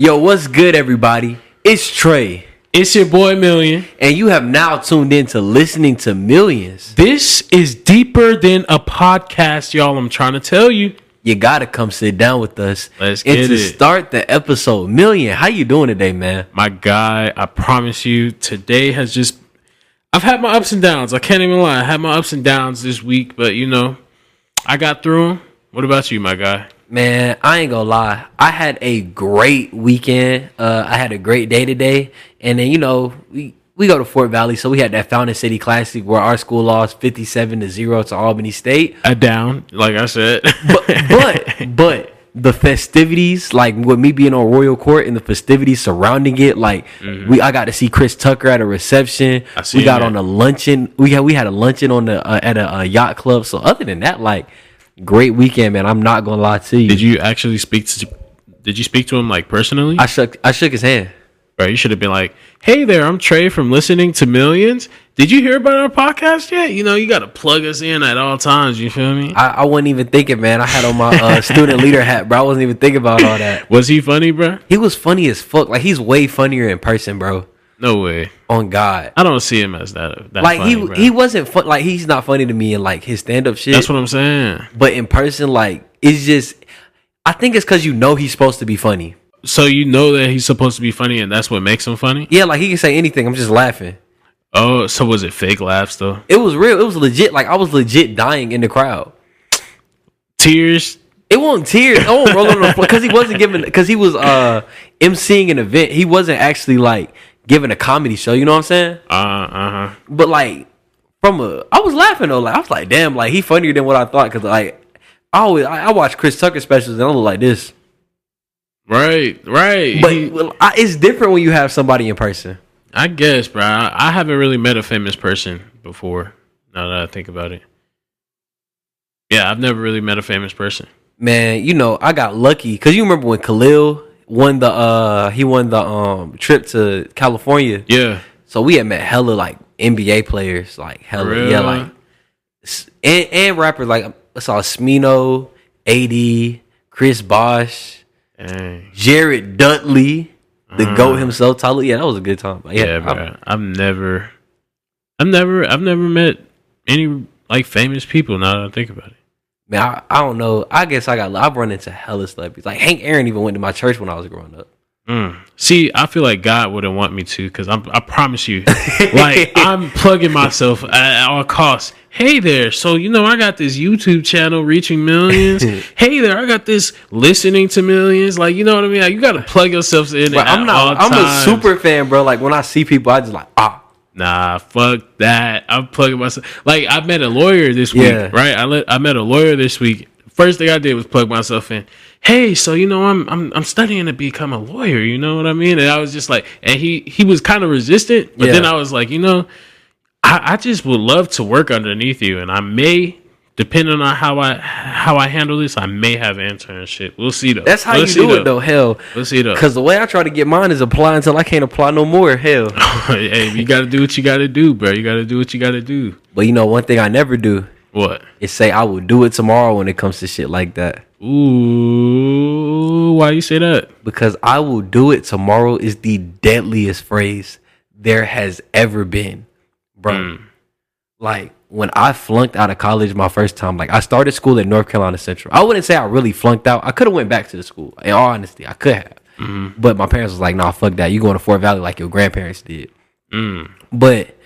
Yo, what's good, everybody? It's Trey, It's your boy Million. and you have now tuned in to listening to Millions. This is deeper than a podcast, y'all. I'm trying to tell you. You gotta come sit down with us. Let's and get to it. start the episode, Million, how you doing today, man? My guy, I promise you, today has just. I've had my ups and downs. I can't even lie. I had my ups and downs this week, but you know, I got through 'em. What about you, my guy? Man, I ain't gonna lie. I had a great weekend. Uh, I had a great day today, and then you know we we go to Fort Valley, so we had that Fountain City Classic where our school lost fifty seven to zero to Albany State. A down, like I said. but but but the festivities, like with me being on Royal Court and the festivities surrounding it, like we I got to see Chris Tucker at a reception. Mm-hmm. We got on a luncheon. We had we had a luncheon on the uh, at a, a yacht club. So other than that, like great weekend, man. I'm not gonna lie to you. did you actually speak to? Did you speak to him like personally? I shook I shook his hand. Right, you should have been like, "Hey there, I'm Trey from listening to Millions. Did you hear about our podcast yet? You know, you got to plug us in at all times. You feel me? I, I wasn't even thinking, man. I had on my uh, student leader hat, bro. I wasn't even thinking about all that. Was he funny, bro? He was funny as fuck. Like he's way funnier in person, bro. No way. On God. I don't see him as that. that like funny, he bro. he wasn't fun. Like he's not funny to me in like his stand up shit. That's what I'm saying. but in person, like it's just. I think it's because you know he's supposed to be funny. So you know that he's supposed to be funny, and that's what makes him funny. Yeah, like he can say anything. I'm just laughing. Oh, so was it fake laughs though? It was real. It was legit. Like I was legit dying in the crowd. Tears. It wasn't tears. I won't roll on the floor because he wasn't giving because he was uh emceeing an event. He wasn't actually like giving a comedy show. You know what I'm saying? Uh uh huh. But like from a, I was laughing though. Like I was like, damn, like he funnier than what I thought. Cause like I always I, I watch Chris Tucker specials and I look like this. Right, right. But well, I, it's different when you have somebody in person. I guess, bro. I, I haven't really met a famous person before. Now that I think about it. Yeah, I've never really met a famous person. Man, you know I got lucky because you remember when Khalil won the uh he won the um trip to California. Yeah. So we had met hella like NBA players, like hella Real? yeah, like and and rappers like I saw Smino, AD, Chris Bosh, Dang. Jared Dudley, the goat himself, Tyler. Yeah, that was a good time. Yeah, yeah, bro. I'm- I've never, I've never, I've never met any like famous people. Now that I think about it. Man, I, I don't know. I guess I got I've run into hella celebrities. Like Hank Aaron even went to my church when I was growing up. Mm. See, I feel like God wouldn't want me to because I'm. I promise you, like I'm plugging myself at, at all costs. Hey there, so you know I got this YouTube channel reaching millions. hey there, I got this listening to millions. Like you know what I mean? Like, you got to plug yourself in. At I'm not. I'm a super fan, bro. Like when I see people, I just like ah. Nah, fuck that. I'm plugging myself. Like I met a lawyer this week, Yeah. right? I let I met a lawyer this week. First thing I did was plug myself in. Hey, so you know I'm I'm I'm studying to become a lawyer. You know what I mean? And I was just like, and he he was kind of resistant, but Yeah. then I was like, you know, I I just would love to work underneath you, and I may. Depending on how I how I handle this, I may have an internship. We'll see though. That's how We'll you do it though. Hell, We'll see though. because the way I try to get mine is apply until I can't apply no more. Hell. hey, you got to do what you got to do, bro. You got to do what you got to do. But you know, one thing I never do What? is say I will do it tomorrow when it comes to shit like that. Ooh, why you say that? Because I will do it tomorrow is the deadliest phrase there has ever been, bro. Mm. Like when I flunked out of college my first time, like I started school at North Carolina Central. I wouldn't say I really flunked out. I could have went back to the school. In all honesty, I could have. Mm-hmm. But my parents was like, "Nah, fuck that. You going to Fort Valley like your grandparents did." Mm. But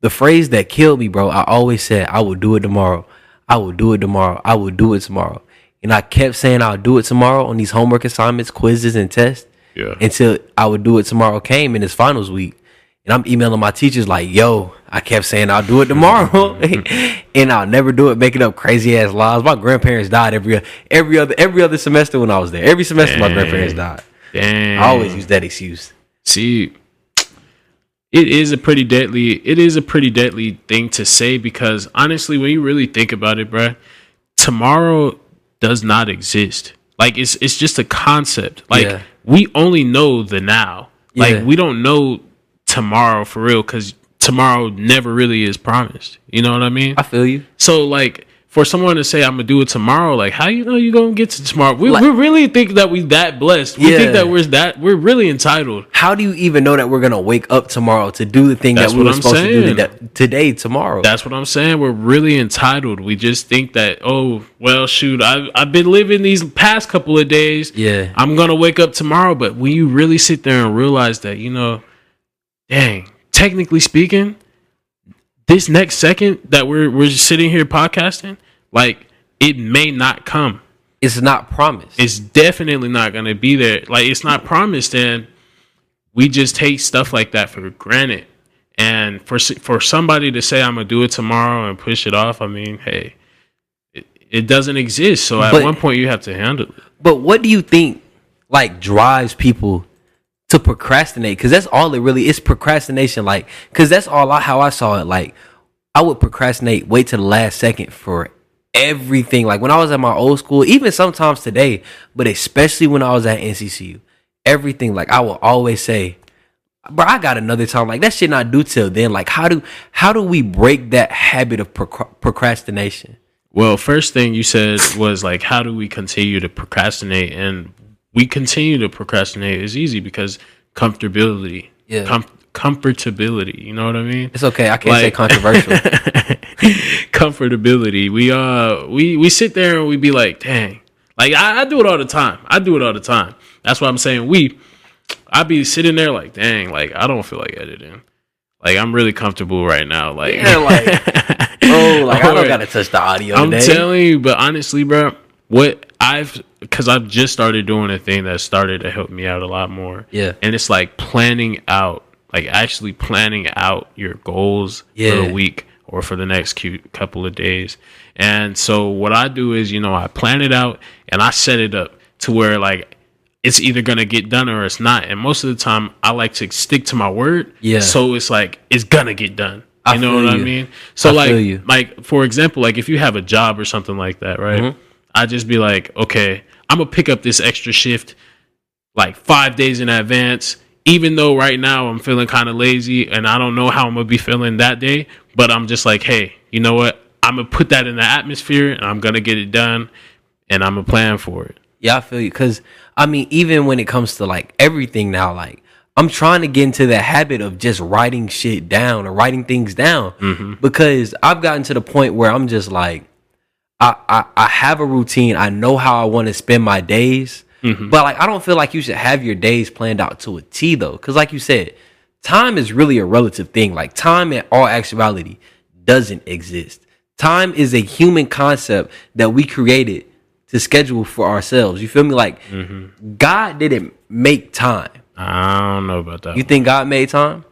the phrase that killed me, bro, I always said, I will do it tomorrow. I will do it tomorrow. I will do it tomorrow. And I kept saying I'll do it tomorrow on these homework assignments, quizzes, and tests Yeah. until I would do it tomorrow came in this finals week. And I'm emailing my teachers like, yo, I kept saying I'll do it tomorrow. and I'll never do it, making up crazy ass lies. My grandparents died every every other every other semester when I was there. Every semester my grandparents died. Damn. I always use that excuse. see. It is a pretty deadly. It is a pretty deadly thing to say because honestly, when you really think about it, bruh, tomorrow does not exist. Like it's it's just a concept. Like Yeah. we only know the now. Like Yeah. we don't know tomorrow for real because tomorrow never really is promised. You know what I mean? I feel you. So like for someone to say I'm gonna do it tomorrow, like how you know you gonna get to tomorrow? We, Like- we really think that we that blessed. We Yeah. think that we're that we're really entitled. How do you even know that we're gonna wake up tomorrow to do the thing That's that we were I'm supposed to do saying. today, today tomorrow? That's what I'm saying. We're really entitled. We just think that, oh, well, shoot, I've, I've been living these past couple of days. Yeah. I'm going to wake up tomorrow. But when you really sit there and realize that, you know, dang, technically speaking, this next second that we're, we're just sitting here podcasting, like, it may not come. it's not promised. It's definitely not going to be there. Like, it's not promised. And we just take stuff like that for granted. And for for somebody to say I'm gonna do it tomorrow and push it off, I mean, hey, it, it doesn't exist. So at But- one point you have to handle it. But what do you think like drives people to procrastinate? Because that's all it really is procrastination. Like, because that's all I, how I saw it. Like, I would procrastinate, wait to the last second for everything. Like when I was at my old school, even sometimes today, but especially when I was at NCCU, everything. Like I will always say, "Bro, I got another time." Like that shit not due till then. Like how do how do we break that habit of procra- procrastination? Well, first thing you said was like, how do we continue to procrastinate? And we continue to procrastinate is easy because comfortability, Yeah. com- comfortability. You know what I mean? It's okay. I can't say controversial. comfortability. We uh we we sit there and we be like, dang. Like I, I do it all the time. I do it all the time. That's why I'm saying we I be sitting there like, dang, like I don't feel like editing. Like I'm really comfortable right now. Like, Yeah, like, oh, like I don't gotta touch the audio I'm today. telling you, but honestly, bro, what I've because I've just started doing a thing that started to help me out a lot more. Yeah. and it's like planning out, like actually planning out your goals for Yeah. the week or for the next cu- couple of days. And so what I do is, you know, I plan it out and I set it up to where like it's either gonna get done or it's not. And most of the time, I like to stick to my word. Yeah. So it's like it's gonna get done. I You know feel what I mean? So I like, you. like for example, like if you have a job or something like that, right? Mm-hmm. I just be like, okay, I'm gonna pick up this extra shift like five days in advance. Even though right now I'm feeling kind of lazy and I don't know how I'm gonna be feeling that day, but I'm just like, hey, you know what? I'm gonna put that in the atmosphere and I'm gonna get it done and I'm gonna plan for it. Yeah, I feel you. Cause I mean, even when it comes to like everything now, like I'm trying to get into the habit of just writing shit down or writing things down Mm-hmm. because I've gotten to the point where I'm just like, I I, I have a routine. I know how I want to spend my days, Mm-hmm. but like I don't feel like you should have your days planned out to a T though. Cause like you said, time is really a relative thing. Like time in all actuality doesn't exist. Time is a human concept that we created to schedule for ourselves. You feel me? Like Mm-hmm. God didn't make time. I don't know about that. You think God made time?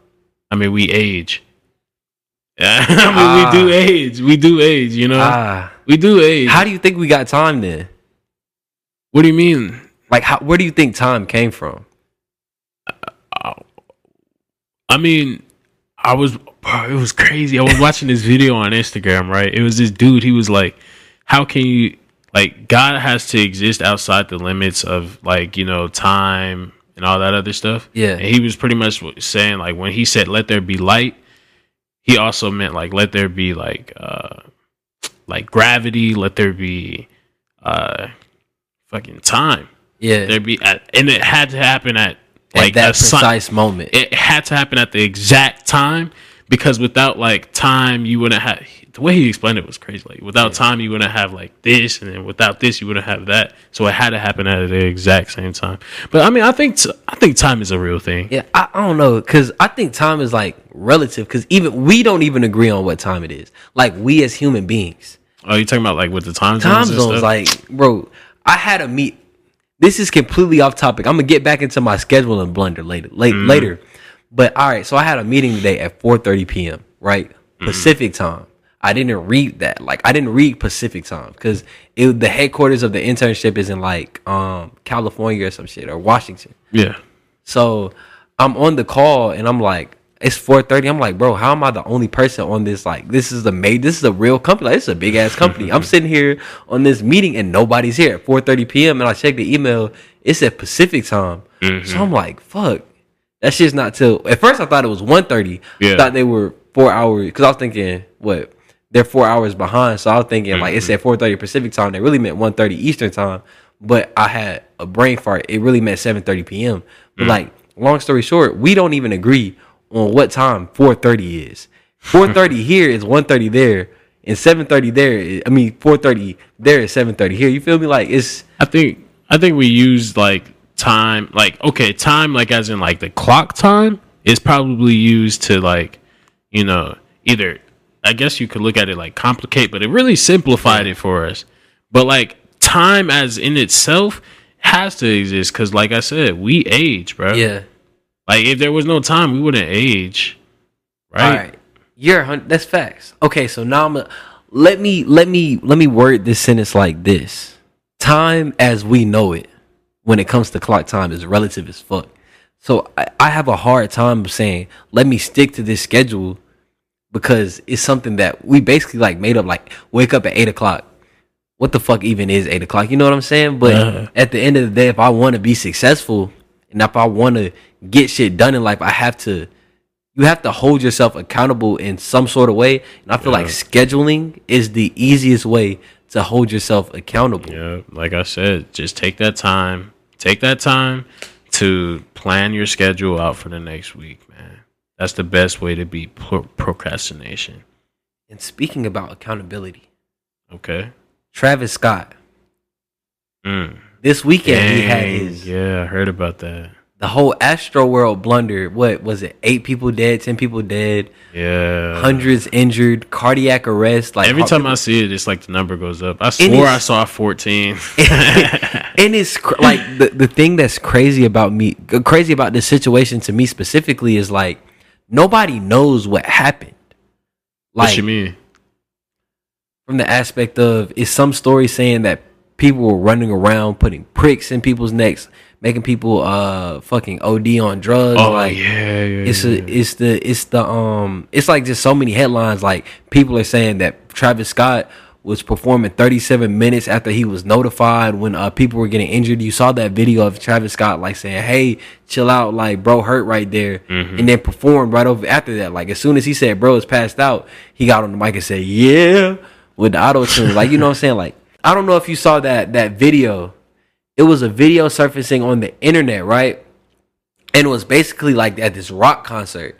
I mean, we age. I mean, we do Ah. age. We do age. You know, Ah, we do age. how do you think we got time then? what do you mean? Like, how, where do you think time came from? I mean, I was, bro, it was crazy. I was watching this video on Instagram, right? It was this dude. He was like, "How can you like God has to exist outside the limits of like you know time and all that other stuff?" Yeah. and he was pretty much saying like when he said, "Let there be light," he also meant like let there be like uh like gravity, let there be uh fucking time. Yeah, There be and it had to happen at like at that precise moment. it had to happen at the exact time because without like time you wouldn't have the way he explained it was crazy like without time you wouldn't have like this and then without this you wouldn't have that so it had to happen at the exact same time but i mean i think t- i think time is a real thing yeah, I, I don't know, cause I think time is like relative. Cause even we don't even agree on what time it is. Like we as human beings. Oh you talking about like with the time zones time zones like bro i had a meet this is completely off topic i'm gonna get back into my schedule and blunder later late, Mm. later. But all right so i had a meeting today at 4.30 p.m right? Mm. pacific time. I didn't read that like i didn't read pacific time because the headquarters of the internship is in like um california or some shit or washington. Yeah. So I'm on the call and I'm like, it's 4:30. I'm like, bro, how am I the only person on this? Like, this is a made. This is a real company. Like, this is a big ass company. I'm mm-hmm. sitting here on this meeting and nobody's here at 4:30 p.m. And I check the email. It's at Pacific time. So mm-hmm. I'm like, fuck. That shit's not till. At first, I thought it was 1:30. Yeah. i Thought they were four hours because I was thinking, what? they're four hours behind. So I was thinking like it said mm-hmm. four thirty Pacific time. They really meant one thirty Eastern time. But I had a brain fart. It really meant seven thirty p.m. But mm. like, long story short, we don't even agree on what time four thirty is. Four thirty here is one thirty there, and seven thirty there. Is, I mean, four thirty there is seven thirty here. You feel me? Like it's I think I think we use like time like okay, time like as in like the clock time is probably used to like, you know, either I guess you could look at it like complicate, but it really simplified it for us. But like time as in itself has to exist cuz like I said, we age, bro. yeah. Like if there was no time, we wouldn't age. Right? All right, you're that's facts. Okay, so now I'm a, let me let me let me word this sentence like this: Time as we know it, when it comes to clock time, is relative as fuck. So I, I have a hard time saying let me stick to this schedule because it's something that we basically like made up. Like wake up at eight o'clock. What the fuck even is eight o'clock? You know what I'm saying? But Uh-huh. at the end of the day, if I want to be successful and if I want to get shit done in life, I have to you have to hold yourself accountable in some sort of way. And I feel like scheduling is the easiest way to hold yourself accountable. Yeah, like I said, just take that time. Take that time to plan your schedule out for the next week, man. That's the best way to beat pro- procrastination. And speaking about accountability, Okay. Travis Scott, Mm. This weekend he had his yeah, I heard about that. the whole Astro World blunder. What was it? Eight people dead, ten people dead, Yeah. hundreds injured, cardiac arrest. Like Every time I see it, it's like the number goes up. I swore I saw 14. and it's cr- like the, the thing that's crazy about me crazy about this situation to me specifically is like nobody knows what happened like what you mean? from the aspect of is some story saying that people were running around putting pricks in people's necks making people uh fucking od on drugs Oh, like yeah, yeah. it's yeah. a, it's the it's the um it's like just so many headlines like people are saying that Travis Scott was performing 37 minutes after he was notified when uh people were getting injured. You saw that video of Travis Scott like saying, "Hey, chill out, like bro hurt right there," Mm-hmm. and then performed right over after that. Like as soon as he said bro is passed out, he got on the mic and said, "Yeah," with the auto tune. like you know what I'm saying? Like I don't know if you saw that that video. It was a video surfacing on the internet, right? and it was basically like at this rock concert,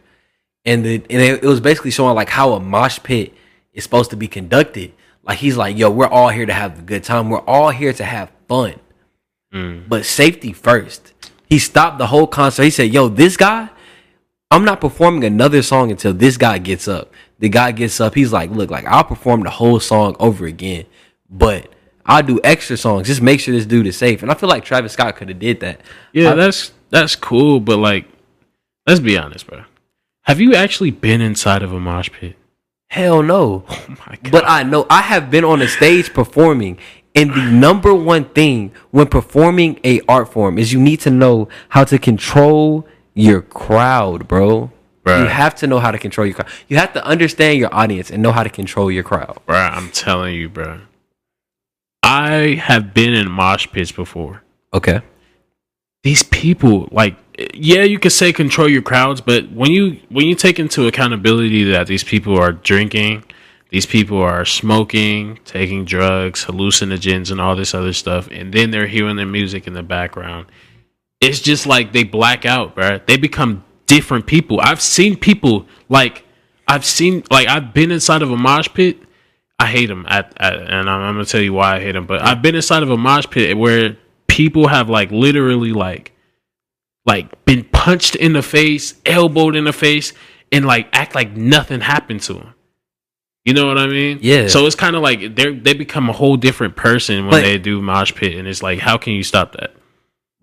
and the and it, it was basically showing like how a mosh pit is supposed to be conducted. Like he's like, yo, we're all here to have a good time. We're all here to have fun, mm. but safety first. He stopped the whole concert. He said, yo, this guy, I'm not performing another song until this guy gets up. The guy gets up. He's like, look, like I'll perform the whole song over again, but I'll do extra songs. Just make sure this dude is safe. And I feel like Travis Scott could have did that. Yeah, I- that's that's cool, but like, let's be honest, bro. Have you actually been inside of a mosh pit? Hell no. Oh my god! But I know I have been on a stage performing, and the number one thing when performing a art form is you need to know how to control your crowd, bro. Right. You have to know how to control your crowd. You have to understand your audience and know how to control your crowd. bro, I'm telling you, bro. I have been in mosh pits before. Okay. These people, like, yeah, you could say control your crowds, but when you when you take into accountability that these people are drinking, these people are smoking, taking drugs, hallucinogens, and all this other stuff, and then they're hearing their music in the background, it's just like they black out, bro. They become different people. I've seen people like I've seen like I've been inside of a mosh pit. I hate them, and I'm, I'm gonna tell you why I hate them. But I've been inside of a mosh pit where people have like literally like like been punched in the face, elbowed in the face, and like act like nothing happened to them. You know what I mean? Yeah. So it's kind of like they they become a whole different person when But- they do mosh pit, and it's like, how can you stop that?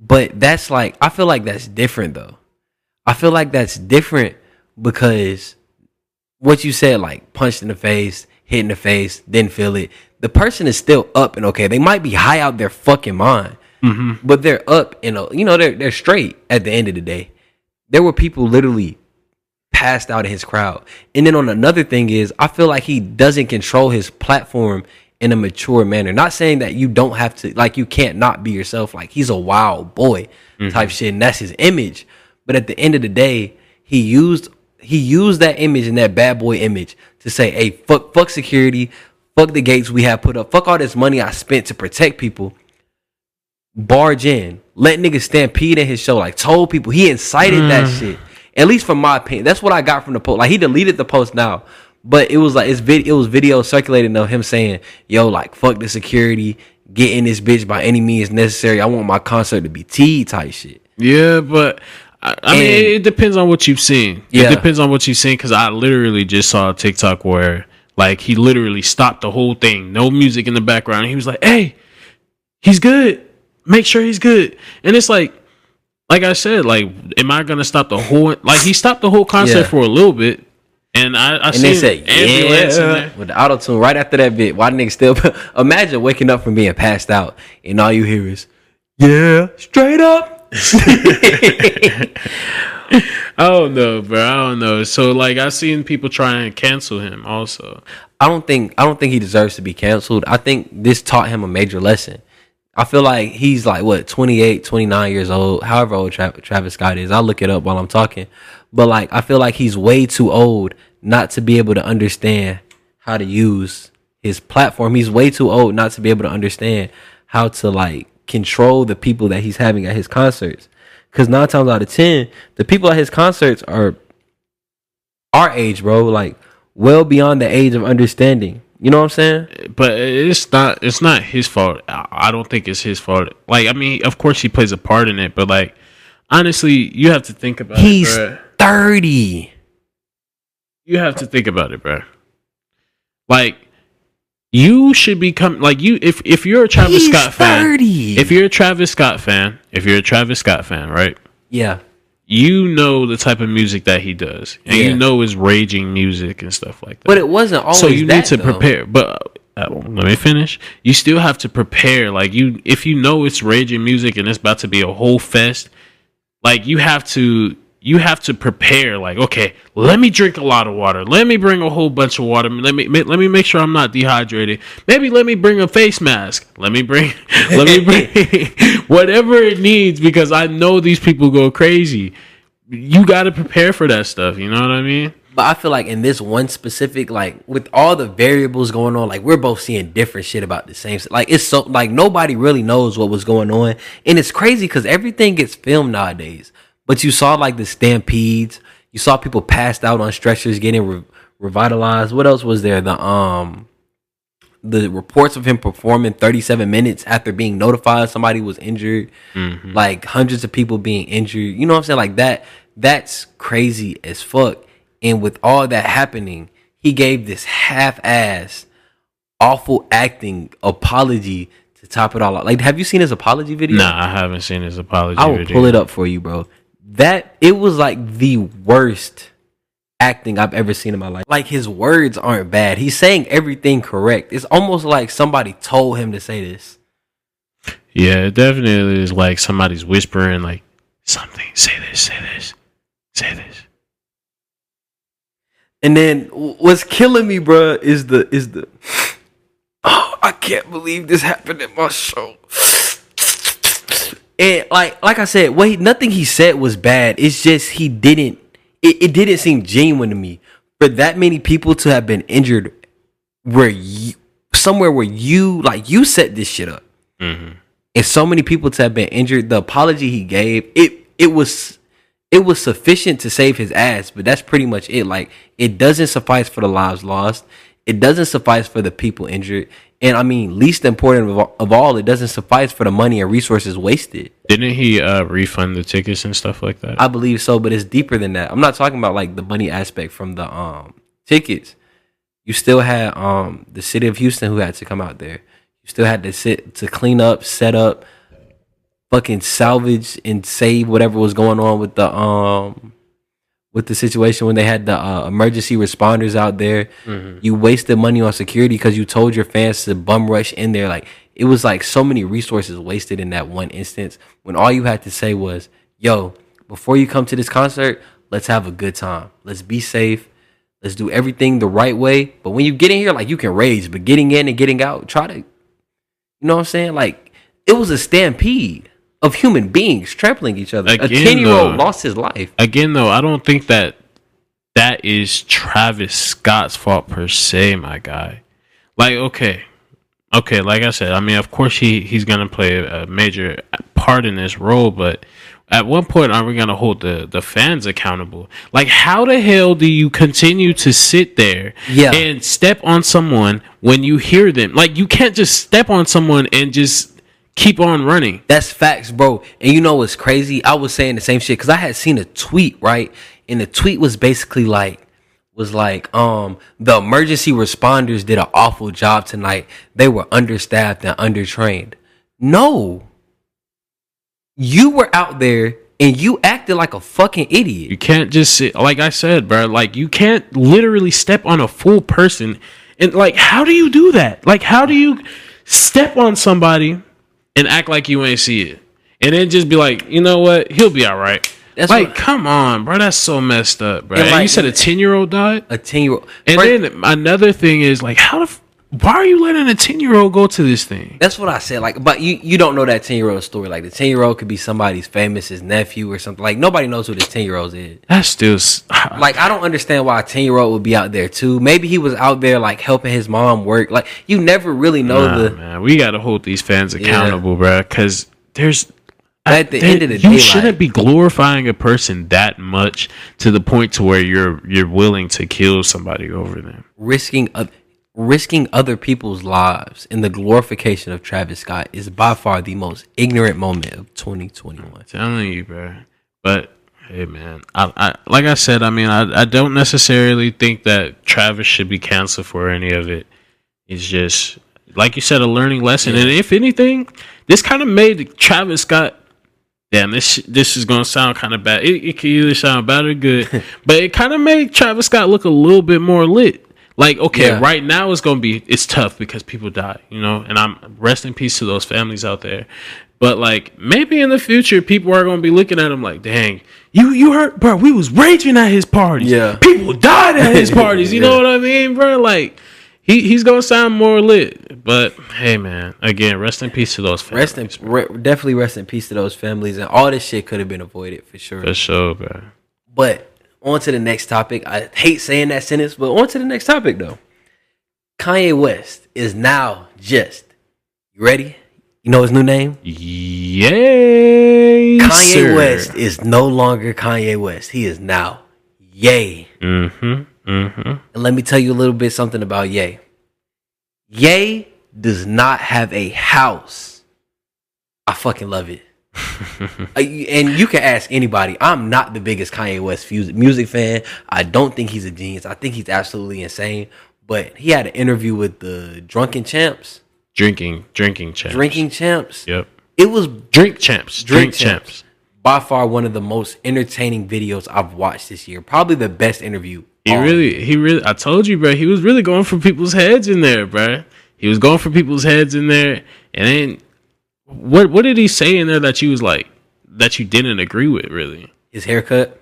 But that's like I feel like that's different though. I feel like that's different because what you said, like punched in the face, hit in the face, didn't feel it. The person is still up and okay. They might be high out their fucking mind, but they're up and uh, you know they're they're straight at the end of the day. There were people literally passed out in his crowd. And then on another thing is I feel like he doesn't control his platform in a mature manner. Not saying that you don't have to like you can't not be yourself. Like he's a wild boy type shit and that's his image. But at the end of the day, he used he used that image and that bad boy image to say, hey, fuck, fuck security, fuck the gates we have put up, fuck all this money I spent to protect people. Barge in, let niggas stampede in his show, like told people he incited that mm. shit. At least from my opinion, that's what I got from the post. Like he deleted the post now, but it was like it's vid- it was video circulating of him saying, "Yo, like fuck the security, get in this bitch by any means necessary. I want my concert to be T type shit." Yeah, but I, I mean, it, it depends on what you've seen. Yeah. It depends on what you've seen because I literally just saw a TikTok where like he literally stopped the whole thing, no music in the background. He was like, "Hey, he's good. Make sure he's good." And it's like, like I said, like, am I gonna stop the whole? Like he stopped the whole concert Yeah. for a little bit, and I, I And they in yeah, with the auto tune right after that bit. Why niggas still imagine waking up from being passed out and all you hear is, yeah, straight up. I don't know, bro. I don't know. So like, I've seen people try and cancel him also. I don't think I don't think he deserves to be canceled. I think this taught him a major lesson. I feel like he's like what 28, 29 years old, however old Tra- Travis Scott is. I'll look it up while I'm talking. But like I feel like he's way too old not to be able to understand how to use his platform. He's way too old not to be able to understand how to like control the people that he's having at his concerts. Cause nine times out of ten, the people at his concerts are our age, bro. Like well beyond the age of understanding. You know what I'm saying? but it's not it's not his fault. I don't think it's his fault. Like I mean, of course he plays a part in it, but like honestly, you have to think about He's it, bro. 30. You have to think about it, bro. Like you should become like you if if you're a Travis He's Scott fan, 30. if you're a Travis Scott fan, if you're a Travis Scott fan, right? yeah. You know the type of music that he does, and Yeah. you know his raging music and stuff like that. But it wasn't always so you that, need to though. prepare but uh, let me finish you still have to prepare like you if you know it's raging music and it's about to be a whole fest like you have to you have to prepare like okay let me drink a lot of water. Let me bring a whole bunch of water. Let me let me make sure i'm not dehydrated. Maybe let me bring a face mask. Let me bring let me bring whatever it needs because i know these people go crazy. You got to prepare for that stuff you know what i mean? But I feel like in this one specific, like with all the variables going on, like we're both seeing different shit about the same. Like it's so like nobody really knows what was going on, and it's crazy because everything gets filmed nowadays. But you saw like the stampedes, you saw people passed out on stretchers getting re- revitalized. What else was there? The um, the reports of him performing 37 minutes after being notified somebody was injured, like hundreds of people being injured. You know what I'm saying? Like that. That's crazy as fuck. And with all that happening, he gave this half-ass, awful acting apology to top it all off. Like, have you seen his apology video? nah i haven't seen his apology I will video. pull it up for you, bro. That it was like the worst acting I've ever seen in my life. Like his words aren't bad. He's saying everything correct. It's almost like somebody told him to say this. Yeah, it definitely is like somebody's whispering like something. Say this, say this, say this. And then what's killing me, bro, is the is the oh, I can't believe this happened at my show. And like like I said, wait, nothing he said was bad. It's just he didn't it, it didn't seem genuine to me. For that many people to have been injured where you somewhere where you like you set this shit up. Mm-hmm. And so many people to have been injured, the apology he gave, it it was it was sufficient to save his ass, but that's pretty much it. Like it doesn't suffice for the lives lost. It doesn't suffice for the people injured. And I mean, least important of all, of all, it doesn't suffice for the money and resources wasted. Didn't he uh, refund the tickets and stuff like that? I believe so, but it's deeper than that. I'm not talking about like the money aspect from the um tickets. You still had um the city of Houston who had to come out there. You still had to sit to clean up, set up, fucking salvage and save whatever was going on with the um with the situation when they had the uh, emergency responders out there. You wasted money on security because you told your fans to bum rush in there. Like it was like so many resources wasted in that one instance when all you had to say was, "Yo, before you come to this concert, let's have a good time. Let's be safe. Let's do everything the right way." But when you get in here, like you can rage, but getting in and getting out, try to, you know what I'm saying? Like it was a stampede of human beings trampling each other. a ten year old lost his life. Again, though, I don't think that that is Travis Scott's fault per se, my guy. Like, okay, okay, like I said, I mean, of course he he's gonna play a major part in this role, but at one point are we gonna hold the the fans accountable? Like, how the hell do you continue to sit there Yeah. and step on someone when you hear them? Like, you can't just step on someone and just keep on running. That's facts, bro. And you know what's crazy? I was saying the same shit because I had seen a tweet, right? And the tweet was basically like, was like, um, the emergency responders did an awful job tonight. They were understaffed and undertrained. No. You were out there and you acted like a fucking idiot. You can't just sit like I said, bro. Like you can't literally step on a full person and like how do you do that? Like how do you step on somebody and act like you ain't see it? And then just be like, you know what? He'll be all right. That's like, what- come on, bro. That's so messed up, bro. Like- you said a ten year old died, A 10 year old. and then another thing is like, how the f- why are you letting a ten year old go to this thing? That's what I said. Like, but you you don't know that ten year old story. Like the ten year old could be somebody's famous, his nephew or something. Like nobody knows who the ten year old is. That's still Like I don't understand why a ten year old would be out there too. Maybe he was out there like helping his mom work. Like you never really know Nah, the. man. We got to hold these fans accountable, bro. Because there's At the there- end of the you day, like- shouldn't be glorifying a person that much to the point to where you're you're willing to kill somebody over them. risking oth- risking other people's lives in the glorification of Travis Scott is by far the most ignorant moment of 2021. telling you, bro. But hey, man, I, I like I said, I mean, I I don't necessarily think that Travis should be canceled for any of it. It's just like you said, a learning lesson. And if anything, this kind of made Travis Scott. Damn, this this is gonna sound kind of bad. It, it could either sound bad or good, but it kind of made Travis Scott look a little bit more lit. Like, okay, Yeah. right now it's gonna be it's tough because people die, you know, and I'm rest in peace to those families out there. But like maybe in the future people are gonna be looking at him like, dang, you you heard bro, we was raging at his parties. Yeah. People died at his parties. You know what I mean, bro? Like he, he's gonna sound more lit. But hey man, again, rest in peace to those families. Rest in re- definitely rest in peace to those families and all this shit could have been avoided for sure. for sure, bro. But on to the next topic. I hate saying that sentence, but on to the next topic though. Kanye West is now just you ready? You know his new name? Ye! Kanye sir. West is no longer Kanye West. He is now Ye. Mm-hmm. Mm-hmm. And let me tell you a little bit something about Ye. Ye does not have a house. I fucking love it. And you can ask anybody. I'm not the biggest Kanye West music fan. I don't think he's a genius. I think he's absolutely insane. But he had an interview with the Drunken Champs, Drinking, drinking champs. Drinking Champs. Yep. It was Drink champs. Drink Drink, champs. by far one of the most entertaining videos I've watched this year. Probably the best interview. He really, he really. I told you, bro. He was really going for people's heads in there, bro. He was going for people's heads in there, and then what? What did he say in there that you was like that you didn't agree with? Really? his haircut.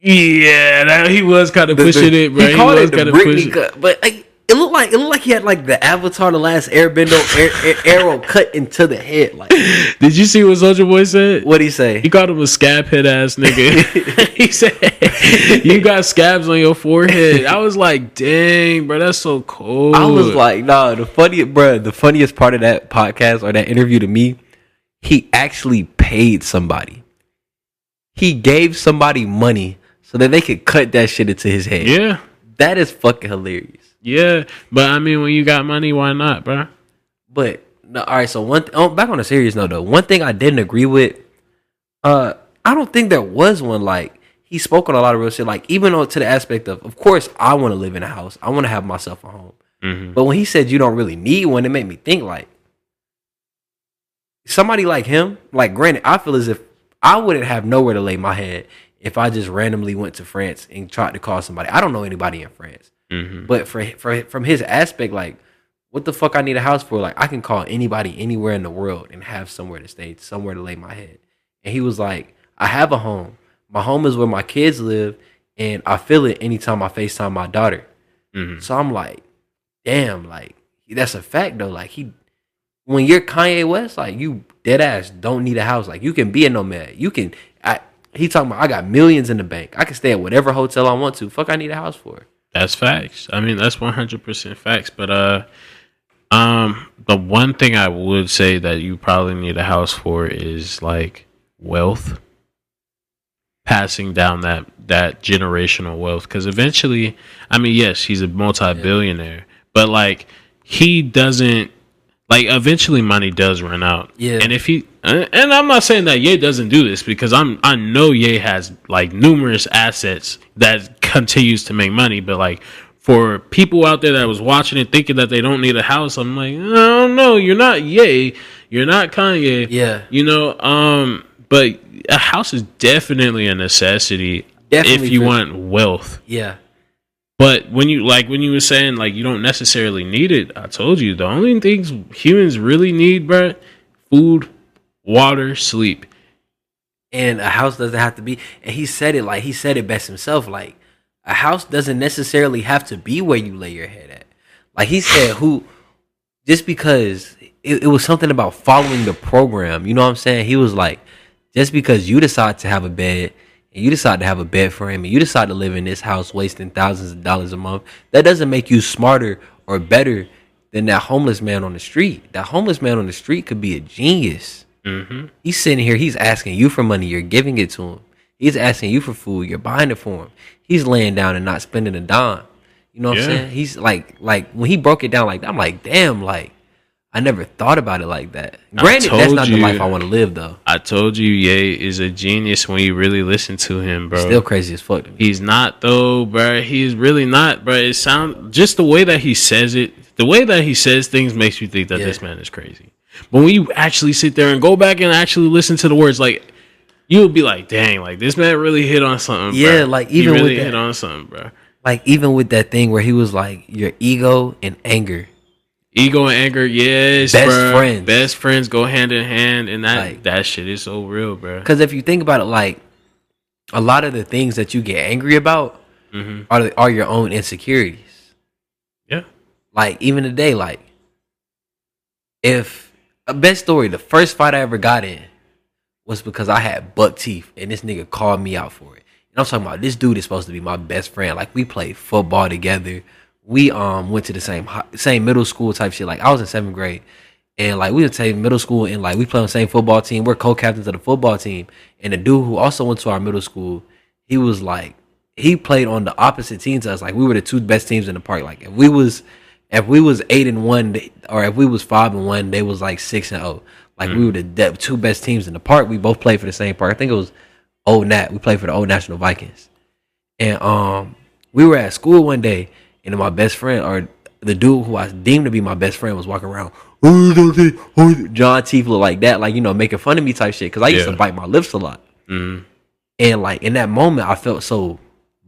Yeah, that, he was kind of The- pushing the- it, bro. He called was it the Britney pushing- cut, but like, it looked like it looked like he had like the Avatar, the last Airbender air, air, arrow cut into the head. Like, Did you see what Soulja Boy said? what he say? He called him a scab head ass nigga. he said, "You got scabs on your forehead." I was like, "Dang, bro, that's so cold." I was like, nah. The funniest, bro. The funniest part of that podcast or that interview to me, he actually paid somebody. He gave somebody money so that they could cut that shit into his head. "Yeah, That is fucking hilarious. Yeah," but I mean, when you got money, why not, bro? But no, all right. So one, th- oh, back on a serious note though, one thing I didn't agree with, uh, I don't think there was one like he spoke on a lot of real shit. Like even on to the aspect of, of course, I want to live in a house. I want to have myself a home. Mm-hmm. But when he said you don't really need one, it made me think like somebody like him. Like, granted, I feel as if I wouldn't have nowhere to lay my head if I just randomly went to France and tried to call somebody. I don't know anybody in France. Mm-hmm. But for, for from his aspect, like, what the fuck I need a house for? Like, I can call anybody anywhere in the world and have somewhere to stay, somewhere to lay my head. And he was like, I have a home. My home is where my kids live, and I feel it anytime I FaceTime my daughter. Mm-hmm. So I'm like, damn, like that's a fact though. Like he, when you're Kanye West, like you dead ass don't need a house. Like you can be a nomad. You can. I He talking about I got millions in the bank. I can stay at whatever hotel I want to. Fuck, I need a house for. That's facts. I mean, that's one hundred percent facts. But uh, um, the one thing I would say that you probably need a house for is like wealth, passing down that that generational wealth. Because eventually, I mean, yes, he's a multi-billionaire, but like he doesn't like eventually money does run out. Yeah. And if he and I'm not saying that Ye doesn't do this because I'm I know Ye has like numerous assets that continues to make money, but like for people out there that was watching it thinking that they don't need a house, I'm like, I don't know, you're not Ye, you're not Kanye. Yeah. You know, um but a house is definitely a necessity Definitely if you want wealth. Yeah. But when you like when you were saying like you don't necessarily need it, I told you the only things humans really need, bruh, food, water, sleep. and a house doesn't have to be and he said it like he said it best himself like a house doesn't necessarily have to be where you lay your head at like he said who just because it, it was something about following the program you know what i'm saying he was like just because you decide to have a bed and you decide to have a bed frame and you decide to live in this house wasting thousands of dollars a month that doesn't make you smarter or better than that homeless man on the street that homeless man on the street could be a genius Mm-hmm. He's sitting here, he's asking you for money, you're giving it to him. He's asking you for food, you're buying it for him. He's laying down and not spending a dime. You know what I'm saying? He's like like when he broke it down like that, I'm like, damn, like I never thought about it like that. Granted, that's not the life I want to live though. I told you Ye is a genius when you really listen to him, bro. Still crazy as fuck to me. He's not though, bro. He's really not, bro. It sound just the way that he says it, the way that he says things makes you think that Yeah. this man is crazy. But when you actually sit there and go back and actually listen to the words, like you'll be like, dang, like this man really hit on something. Yeah, bruh. like, he even with really that- hit on something, bro. Like even with that thing where he was like, your ego and anger. Ego and anger, yes, Best bruh. friends. Best friends go hand in hand, and that Like- that shit is so real, bro. Because if you think about it, like a lot of the things that you get angry about hmm are are your own insecurities. Yeah, Like even today, like if a best story, the first fight I ever got in was because I had buck teeth and this nigga called me out for it. And I'm talking about this dude is supposed to be my best friend. Like we played football together. We um went to the same same middle school type shit. Like I was in seventh grade. And like we would say middle school and like we play on the same football team. We're co-captains of the football team. And the dude who also went to our middle school, he was like he played on the opposite team to us. Like we were the two best teams in the park. Like if we was if we was eight and one, or if we was five and one, they was like six and zero. Like we were the de- two best teams in the park. We both played for the same park. I think it was Old Nat. We played for the Old National Vikings. And um, we were at school one day, and my best friend, or the dude who I deemed to be my best friend, was walking around. John Teeth looked like that, like you know, making fun of me type shit. Because I used Yeah. to bite my lips a lot. mm And like in that moment, I felt so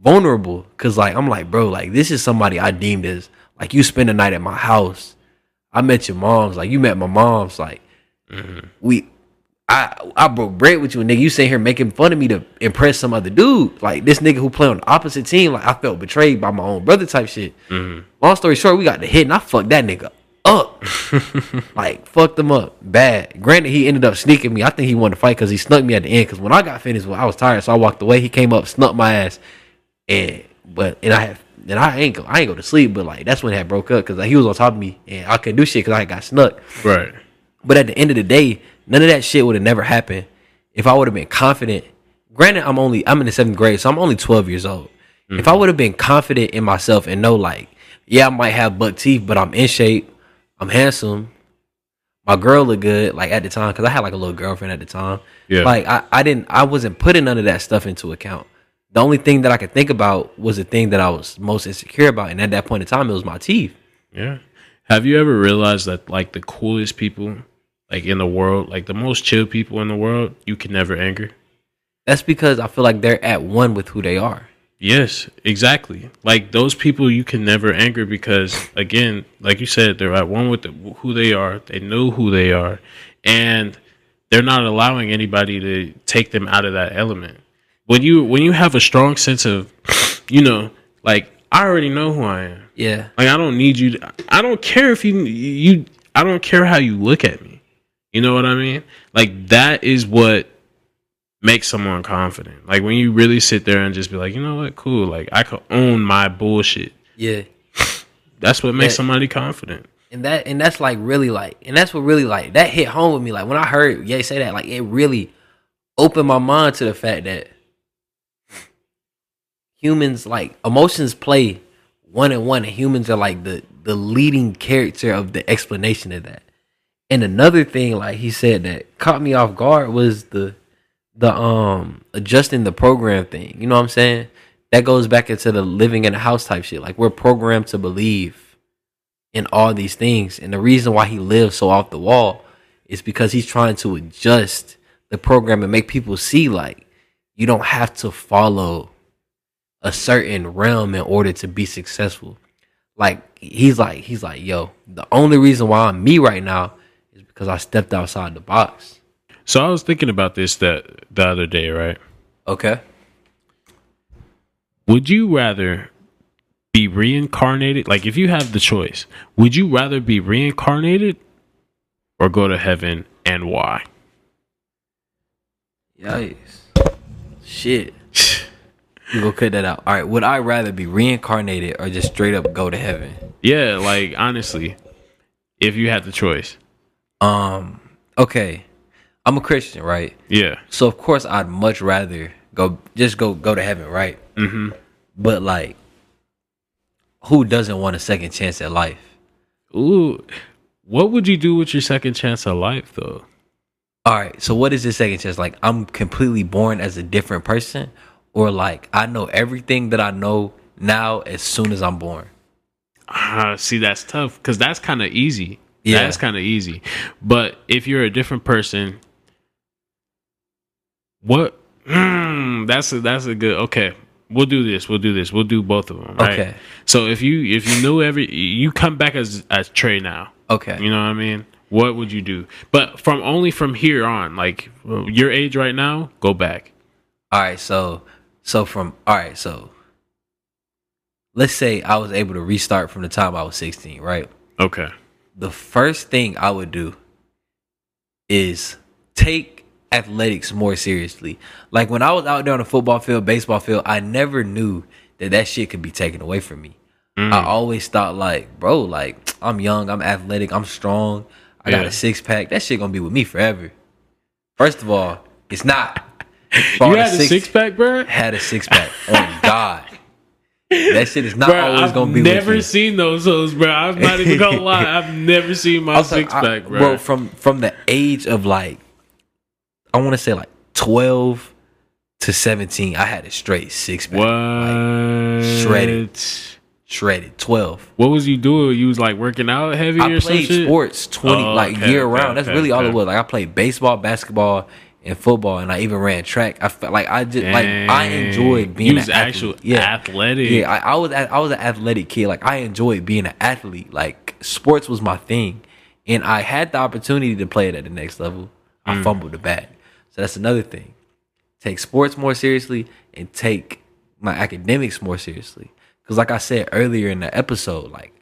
vulnerable because like I'm like, bro, like this is somebody I deemed as like you spend the night at my house. I met your mom's, like you met my mom's, like we. I I broke bread with you, and nigga. You sitting here making fun of me to impress some other dude, like this nigga who play on the opposite team. Like I felt betrayed by my own brother, type shit. Mm-hmm. Long story short, we got the hit, and I fucked that nigga up, like fucked him up bad. Granted, he ended up sneaking me. I think he wanted to fight because he snuck me at the end. Because when I got finished, well, I was tired, so I walked away. He came up, snuck my ass, and but and I had and I ain't go I ain't go to sleep, but like that's when it had broke up because like, he was on top of me and I couldn't do shit because I got snuck. right. But at the end of the day, none of that shit would have never happened if I would have been confident. Granted, I'm only I'm in the seventh grade, so I'm only 12 years old. If I mm-hmm. would have been confident in myself and know like, yeah, I might have buck teeth, but I'm in shape, I'm handsome, my girl looked good, like at the time, because I had like a little girlfriend at the time. Yeah. Like I, I didn't I wasn't putting none of that stuff into account. The only thing that I could think about was the thing that I was most insecure about, and at that point in time, it was my teeth. Yeah. Have you ever realized that like the coolest people like in the world, like the most chill people in the world, you can never anger? That's because I feel like they're at one with who they are. Yes, exactly. Like those people you can never anger because again, like you said, they're at one with the, who they are. They know who they are and they're not allowing anybody to take them out of that element. When you when you have a strong sense of you know, like I already know who I am. Yeah. Like I don't need you. To, I don't care if you you. I don't care how you look at me. You know what I mean? Like that is what makes someone confident. Like when you really sit there and just be like, you know what, cool. Like I could own my bullshit. Yeah. That's what makes Yeah. somebody confident. And that and that's like really like and that's what really like that hit home with me. Like when I heard Ye say that, like it really opened my mind to the fact that humans like emotions play one and one and humans are like the the leading character of the explanation of that. And another thing like he said that caught me off guard was the the um adjusting the program thing. You know what I'm saying? That goes back into the living in a house type shit. Like we're programmed to believe in all these things. And the reason why he lives so off the wall is because he's trying to adjust the program and make people see like you don't have to follow a certain realm in order to be successful. Like he's like he's like, yo, the only reason why I'm me right now because I stepped outside the box. So I was thinking about this that the other day, right? Okay. Would you rather be reincarnated? Like if you have the choice, would you rather be reincarnated or go to heaven and why? Yikes. Shit. You go cut that out. All right. Would I rather be reincarnated or just straight up go to heaven? Yeah, like honestly, if you had the choice. Um. Okay. I'm a Christian, right? Yeah. So of course I'd much rather go just go go to heaven, right? Mm-hmm. But like, who doesn't want a second chance at life? Ooh. What would you do with your second chance at life though? All right. So what is this second chance? Like I'm completely born as a different person, or like I know everything that I know now as soon as I'm born. Ah, see, that's tough because that's kind of easy. Yeah. That's kind of easy. But if you're a different person, what? Mm, that's a that's a good. Okay, we'll do this. We'll do this. We'll do both of them. Right? Okay. So if you if you knew every, you come back as as Trey now. Okay. You know what I mean? What would you do? But from only from here on, like your age right now, go back. All right, so so from all right, so let's say I was able to restart from the time I was 16, right? Okay. The first thing I would do is take athletics more seriously. Like when I was out there on the football field, baseball field, I never knew that that shit could be taken away from me. Mm. I always thought like, bro, like I'm young, I'm athletic, I'm strong, I got a six pack. That shit gonna be with me forever. First of all, it's not. You had a six pack, bro. had a six pack. Oh God, that shit is not Bro, always I've gonna be never with you. seen those hoes, bro. I'm not even gonna lie. I've never seen my Also, six pack, bro. From from the age of like, I want to say like twelve to seventeen, I had a straight six pack. what? Like, shredded. shredded. Twelve. What was you doing? You was like working out heavy I or some played shit? sports twenty Oh, like okay, year okay, round. That's okay, really all it was. Like I played baseball, basketball, and football, and I even ran track. I felt like I just like I enjoyed being You was an actual athlete. Yeah. athletic. Yeah, I, I was I was an athletic kid. Like I enjoyed being an athlete. Like sports was my thing, and I had the opportunity to play it at the next level. I mm. fumbled the bag, so that's another thing. Take sports more seriously and take my academics more seriously. Because, like I said earlier in the episode, like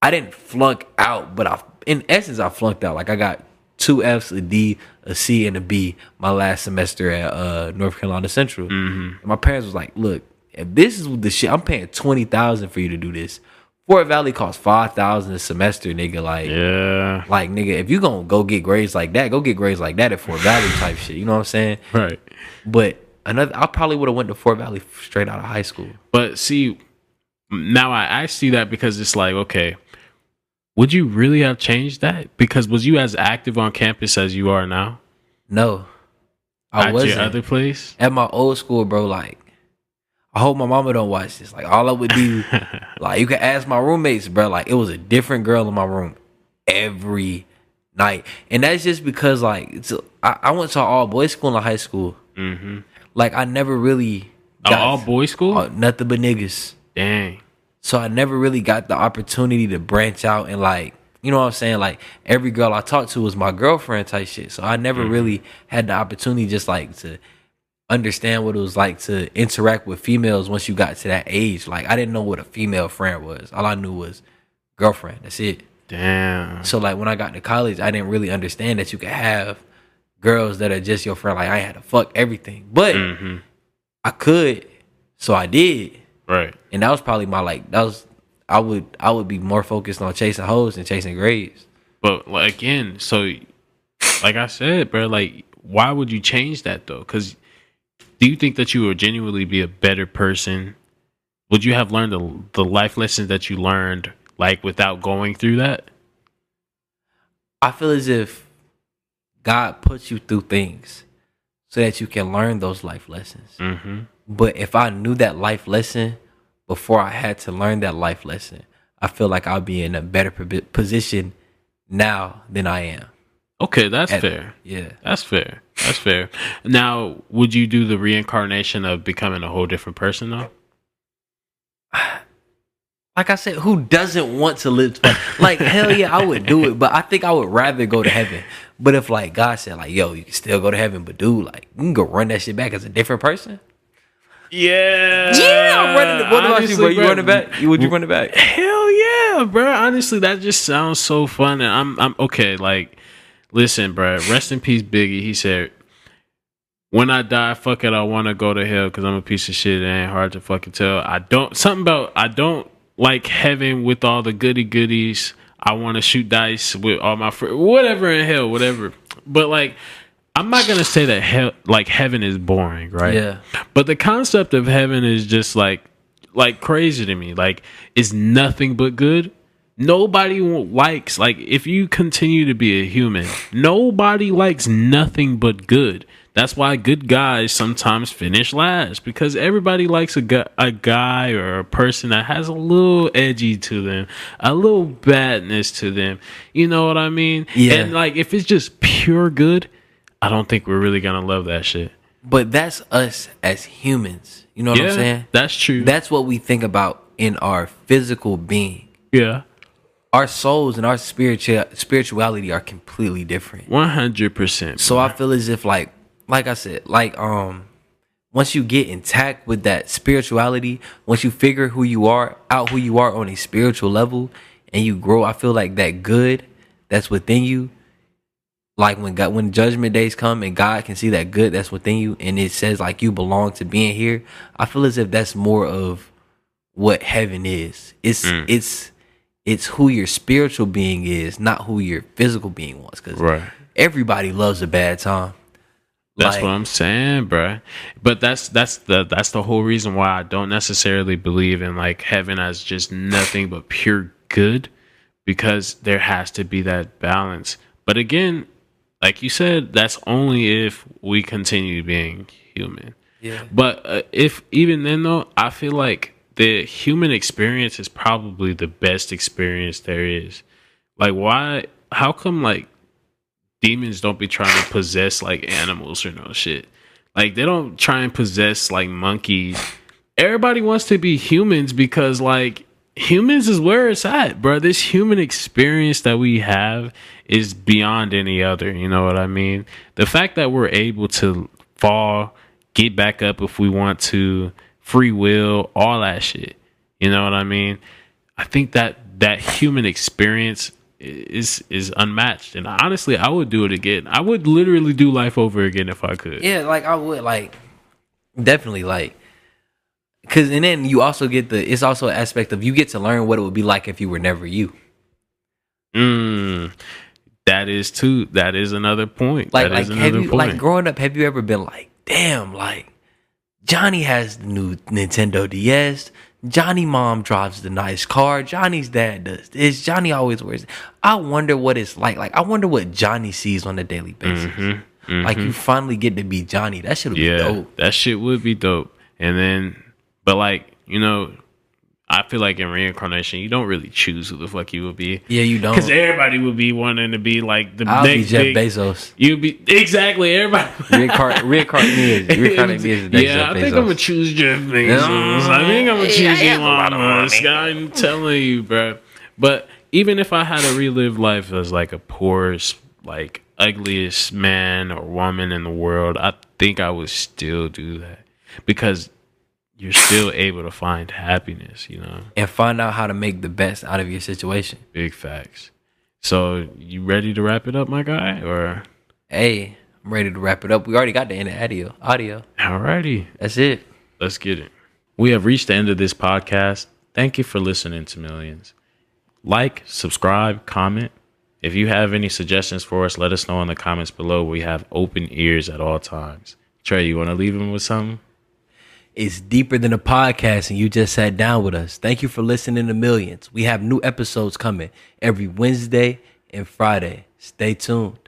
I didn't flunk out, but I, in essence, I flunked out. Like I got two Fs, a D, a C, and a B my last semester at uh, North Carolina Central. And my parents was like, "Look, if this is the shit, I'm paying twenty thousand for you to do this. Fort Valley costs five thousand a semester, nigga. Like, Yeah. like nigga, if you gonna go get grades like that, go get grades like that at Fort Valley type shit. You know what I'm saying? Right. But another, I probably would have went to Fort Valley straight out of high school. But see, now I asked you that because it's like, okay, would you really have changed that? Because was you as active on campus as you are now? No, I at wasn't. your other place? at my old school, bro, like I hope my mama don't watch this. Like all I would do, like you can ask my roommates, bro. Like it was a different girl in my room every night, and that's just because like it's I, I went to all boys school in high school. Mm-hmm. Like I never really Oh, all boys school? uh, nothing but niggas. Dang. So I never really got the opportunity to branch out and like, you know what I'm saying? Like every girl I talked to was my girlfriend type shit. So I never really had the opportunity just like to understand what it was like to interact with females once you got to that age. Like I didn't know what a female friend was. All I knew was girlfriend. That's it. Damn. So like when I got to college, I didn't really understand that you could have girls that are just your friend. Like I had to fuck everything, but hmm I could, so I did, Right. and that was probably my like that was. I would I would be more focused on chasing hoes than chasing grades. But like again, so like I said, bro, like why would you change that though? Because do you think that you would genuinely be a better person? Would you have learned the the life lessons that you learned like without going through that? I feel as if God puts you through things so that you can learn those life lessons. Mm-hmm. But if I knew that life lesson before I had to learn that life lesson, I feel like I'll be in a better position now than I am. Okay, that's At- fair. Yeah. That's fair. That's fair. Now, would you do the reincarnation of becoming a whole different person though? Like I said, who doesn't want to live? Like hell yeah, I would do it, but I think I would rather go to heaven. But if like God said like, yo, you can still go to heaven, but dude, like you can go run that shit back as a different person. Yeah. Yeah, I'm running. It. What about you, bro? You bro, running back? You would you run it back? Hell yeah, bro. Honestly, that just sounds so fun. And I'm I'm okay. Like, listen, bro. Rest in peace, Biggie. He said, "When I die, fuck it. I want to go to hell because I'm a piece of shit. It ain't hard to fucking tell. I don't something about I don't like heaven with all the goody goodies. I want to shoot dice with all my friends. Whatever in hell, whatever. But like." I'm not gonna say that hell, like heaven is boring, right? Yeah. But the concept of heaven is just like like crazy to me. Like it's nothing but good. Nobody likes like if you continue to be a human, nobody likes nothing but good. That's why good guys sometimes finish last because everybody likes a guy, a guy or a person that has a little edgy to them, a little badness to them. You know what I mean? Yeah. And like if it's just pure good, I don't think we're really gonna love that shit. But that's us as humans. You know what I'm saying? that's true. That's what we think about in our physical being. yeah. Our souls and our spiritual spirituality are completely different. One hundred percent. So I feel as if like like I said, like um once you get intact with that spirituality, once you figure who you are, out who you are on a spiritual level and you grow, I feel like that good that's within you like when God when judgment days come and God can see that good that's within you and it says like you belong to being here, I feel as if that's more of what heaven is. It's Mm. it's it's who your spiritual being is, not who your physical being was. Because Right. everybody loves a bad time. That's Like- what I'm saying, bruh. But that's that's the that's the whole reason why I don't necessarily believe in like heaven as just nothing but pure good, because there has to be that balance. But again, like you said, that's only if we continue being human. Yeah. But uh, if even then though, I feel like the human experience is probably the best experience there is. Like why how come like demons don't be trying to possess like animals or no shit? Like they don't try and possess like monkeys. Everybody wants to be humans because like humans is where it's at, bro. This human experience that we have is beyond any other. You know what I mean? The fact that we're able to fall, get back up if we want to, free will, all that shit. You know what I mean? I think that that human experience is is unmatched. And honestly, I would do it again. I would literally do life over again if I could. Yeah, like I would like definitely like cause and then you also get the it's also an aspect of you get to learn what it would be like if you were never you. Mm, that is too. That is another point. Like that like is have you point. like growing up, have you ever been like, damn, like Johnny has the new Nintendo DS. Johnny mom drives the nice car. Johnny's dad does this. Johnny always wears. I wonder what it's like. Like I wonder what Johnny sees on a daily basis. Mhm, Like you finally get to be Johnny. That should be yeah, dope. that shit would be dope. And then, but like you know, I feel like in reincarnation, you don't really choose who the fuck you would be. Yeah, you don't. Because everybody would be wanting to be like the I'll be next Jeff big- Bezos. You'd be exactly everybody. Reincarnate, reincarnate me as reincarnate me as the next yeah, Jeff I think Bezos. I'm gonna choose Jeff Bezos. I think I'm gonna choose Yeah, I have a lot Elon of Musk. I'm telling you, bro. But even if I had to relive life as like a poorest, like ugliest man or woman in the world, I think I would still do that because you're still able to find happiness. You know, and find out how to make the best out of your situation. big facts. So you ready to wrap it up, my guy? Or Hey, I'm ready to wrap it up. We already got the end of audio. Audio. Alrighty, That's it. let's get it. We have reached the end of this podcast. Thank you for listening to Millions. Like, subscribe, comment. If you have any suggestions for us, let us know in the comments below. We have open ears at all times. Trey, you want to leave him with something? It's deeper than a podcast, and you just sat down with us. Thank you for listening to Millions. We have new episodes coming every Wednesday and Friday. Stay tuned.